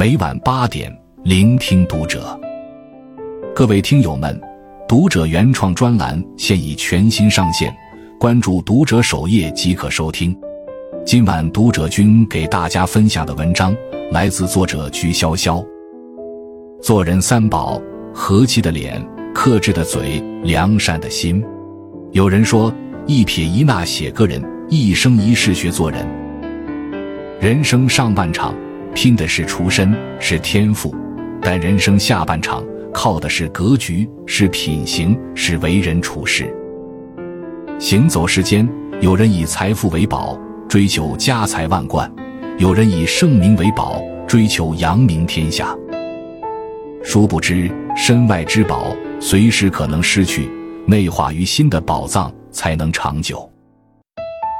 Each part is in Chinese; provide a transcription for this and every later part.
每晚八点，聆听读者。各位听友们，读者原创专栏现已全新上线，关注读者首页即可收听。今晚读者君给大家分享的文章来自作者菊潇潇。做人三宝：和气的脸、克制的嘴、良善的心。有人说，一撇一捺写个人，一生一世学做人。人生上半场拼的是出身，是天赋；但人生下半场靠的是格局，是品行，是为人处事。行走世间，有人以财富为宝，追求家财万贯；有人以盛名为宝，追求扬名天下。殊不知，身外之宝随时可能失去，内化于心的宝藏才能长久。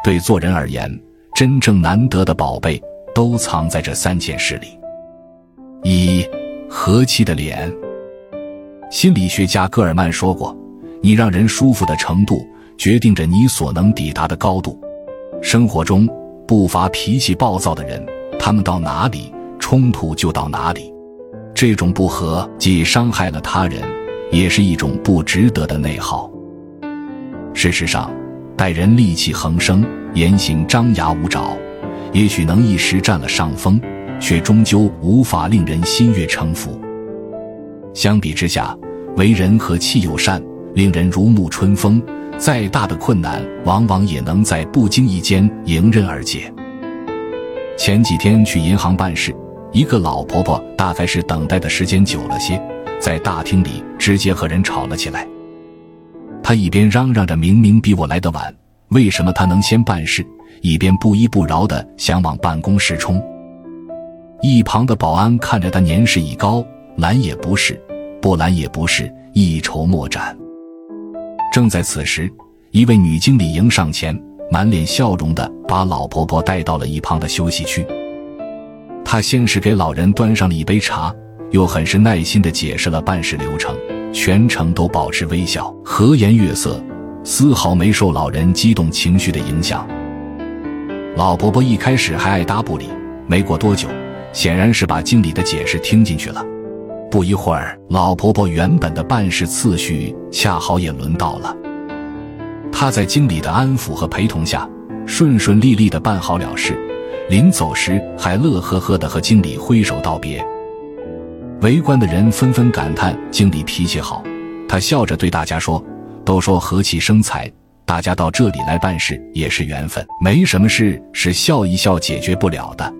对做人而言，真正难得的宝贝，都藏在这三件事里：一、和气的脸。心理学家戈尔曼说过：“你让人舒服的程度，决定着你所能抵达的高度。”生活中不乏脾气暴躁的人，他们到哪里，冲突就到哪里。这种不和既伤害了他人，也是一种不值得的内耗。事实上，待人戾气横生。言行张牙舞爪，也许能一时占了上风，却终究无法令人心悦诚服。相比之下，为人和气友善，令人如沐春风，再大的困难，往往也能在不经意间迎刃而解。前几天去银行办事，一个老婆婆大概是等待的时间久了些，在大厅里直接和人吵了起来。她一边嚷嚷着明明比我来得晚。为什么他能先办事，一边不依不饶的想往办公室冲？一旁的保安看着他年事已高，拦也不是，不拦也不是，一筹莫展。正在此时，一位女经理迎上前，满脸笑容的把老婆婆带到了一旁的休息区。她先是给老人端上了一杯茶，又很是耐心的解释了办事流程，全程都保持微笑，和颜悦色。丝毫没受老人激动情绪的影响。老婆婆一开始还爱答不理，没过多久，显然是把经理的解释听进去了。不一会儿，老婆婆原本的办事次序恰好也轮到了。她在经理的安抚和陪同下，顺顺利利的办好了事，临走时还乐呵呵的和经理挥手道别。围观的人纷纷感叹经理脾气好，他笑着对大家说。都说和气生财，大家到这里来办事也是缘分，没什么事是笑一笑解决不了的。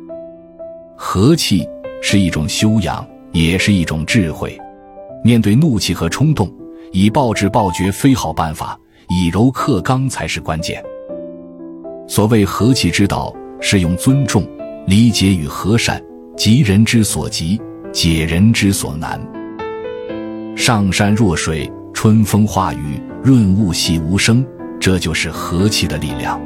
和气是一种修养，也是一种智慧。面对怒气和冲动，以暴制暴绝非好办法，以柔克刚才是关键。所谓和气之道，是用尊重、理解与和善，急人之所急，解人之所难。上善若水。春风化雨，润物细无声，这就是和气的力量。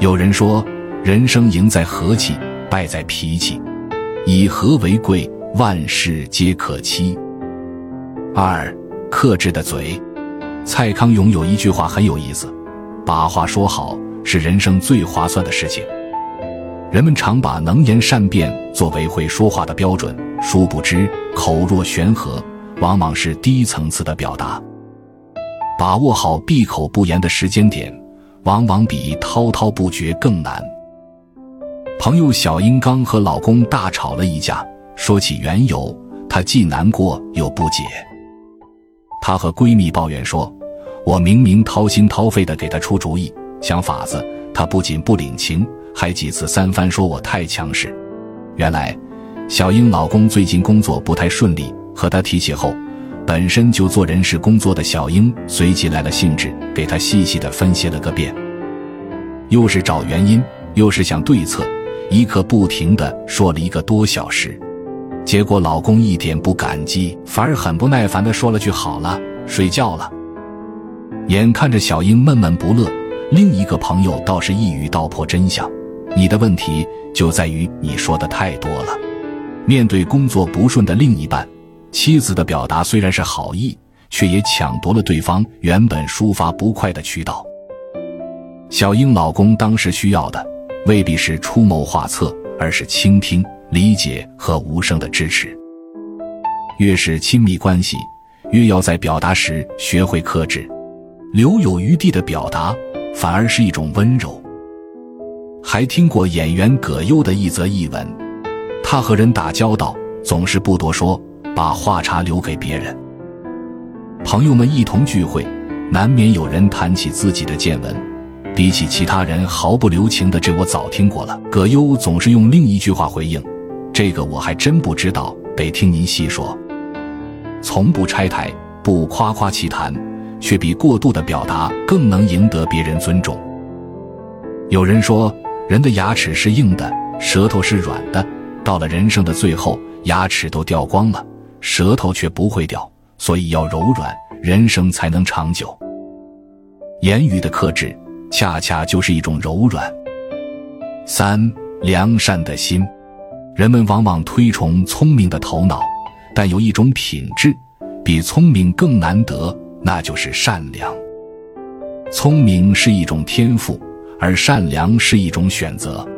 有人说，人生赢在和气，败在脾气。以和为贵，万事皆可期。二，克制的嘴。蔡康永有一句话很有意思：把话说好是人生最划算的事情。人们常把能言善辩作为会说话的标准，殊不知口若悬河。往往是低层次的表达，把握好闭口不言的时间点，往往比滔滔不绝更难。朋友小英刚和老公大吵了一架，说起缘由，她既难过又不解。她和闺蜜抱怨说：“我明明掏心掏肺的给她出主意、想法子，她不仅不领情，还几次三番说我太强势。”原来，小英老公最近工作不太顺利。和她提起后，本身就做人事工作的小英随即来了兴致，给他细细的分析了个遍，又是找原因，又是想对策，一刻不停的说了一个多小时。结果老公一点不感激，反而很不耐烦的说了句：“好了，睡觉了。”眼看着小英闷闷不乐，另一个朋友倒是一语道破真相：“你的问题就在于你说的太多了。”面对工作不顺的另一半。妻子的表达虽然是好意，却也抢夺了对方原本抒发不快的渠道。小英老公当时需要的未必是出谋划策，而是倾听、理解和无声的支持。越是亲密关系，越要在表达时学会克制，留有余地的表达，反而是一种温柔。还听过演员葛优的一则译文，他和人打交道总是不多说，把话茬留给别人。朋友们一同聚会，难免有人谈起自己的见闻，比起其他人毫不留情的“这我早听过了”，葛优总是用另一句话回应：“这个我还真不知道，得听您细说。”从不拆台，不夸夸其谈，却比过度的表达更能赢得别人尊重。有人说。人的牙齿是硬的，舌头是软的。到了人生的最后，牙齿都掉光了，舌头却不会掉，所以要柔软，人生才能长久。言语的克制，恰恰就是一种柔软。三良善的心，人们往往推崇聪明的头脑，但有一种品质比聪明更难得，那就是善良。聪明是一种天赋。而善良是一种选择，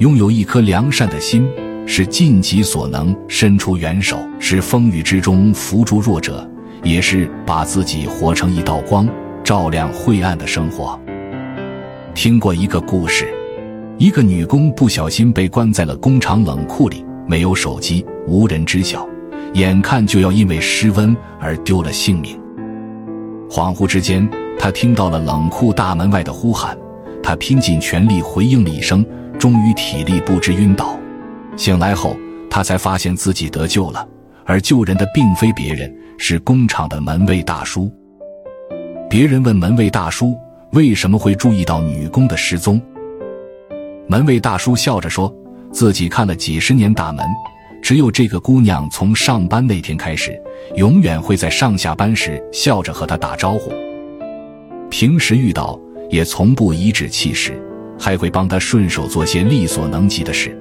拥有一颗良善的心，是尽己所能伸出援手，是风雨之中扶助弱者，也是把自己活成一道光，照亮晦暗的生活。听过一个故事，一个女工不小心被关在了工厂冷库里，没有手机，无人知晓，眼看就要因为失温而丢了性命。恍惚之间，她听到了冷库大门外的呼喊。他拼尽全力回应了一声，终于体力不支晕倒。醒来后，他才发现自己得救了，而救人的并非别人，是工厂的门卫大叔。别人问门卫大叔为什么会注意到女工的失踪，门卫大叔笑着说：“自己看了几十年大门，只有这个姑娘从上班那天开始，永远会在上下班时笑着和他打招呼，平时遇到。”也从不颐指气使，还会帮他顺手做些力所能及的事。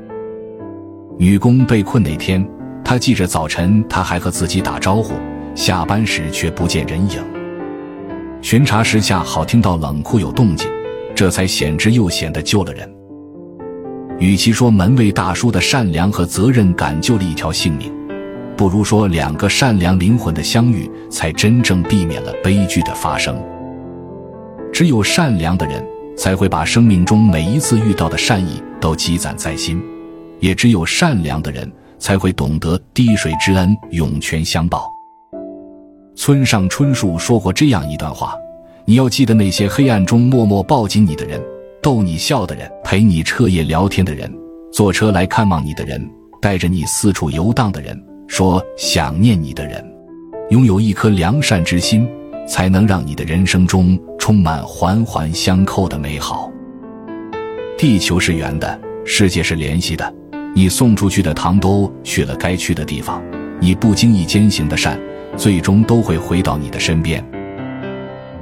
女工被困那天，他记着早晨他还和自己打招呼，下班时却不见人影。巡查时恰好听到冷库有动静，这才险之又险的救了人。与其说门卫大叔的善良和责任感救了一条性命，不如说两个善良灵魂的相遇，才真正避免了悲剧的发生。只有善良的人，才会把生命中每一次遇到的善意都积攒在心；也只有善良的人，才会懂得滴水之恩涌泉相报。村上春树说过这样一段话：你要记得那些黑暗中默默抱紧你的人，逗你笑的人，陪你彻夜聊天的人，坐车来看望你的人，带着你四处游荡的人，说想念你的人。拥有一颗良善之心，才能让你的人生中。充满环环相扣的美好。地球是圆的，世界是联系的。你送出去的糖都去了该去的地方，你不经意间行的善，最终都会回到你的身边。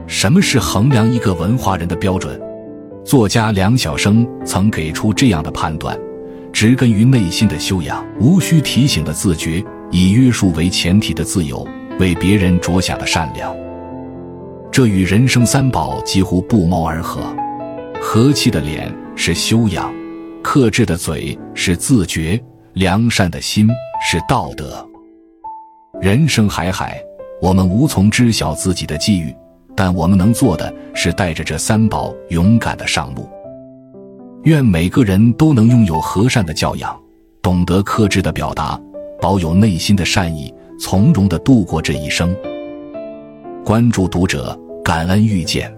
什么是衡量一个文化人的标准？作家梁晓声曾给出这样的判断：植根于内心的修养，无需提醒的自觉，以约束为前提的自由，为别人着想的善良。这与人生三宝几乎不谋而合。和气的脸是修养，克制的嘴是自觉，良善的心是道德。人生海海，我们无从知晓自己的际遇，但我们能做的是带着这三宝勇敢的上路。愿每个人都能拥有和善的教养，懂得克制的表达，保有内心的善意，从容的度过这一生。关注读者。感恩遇见。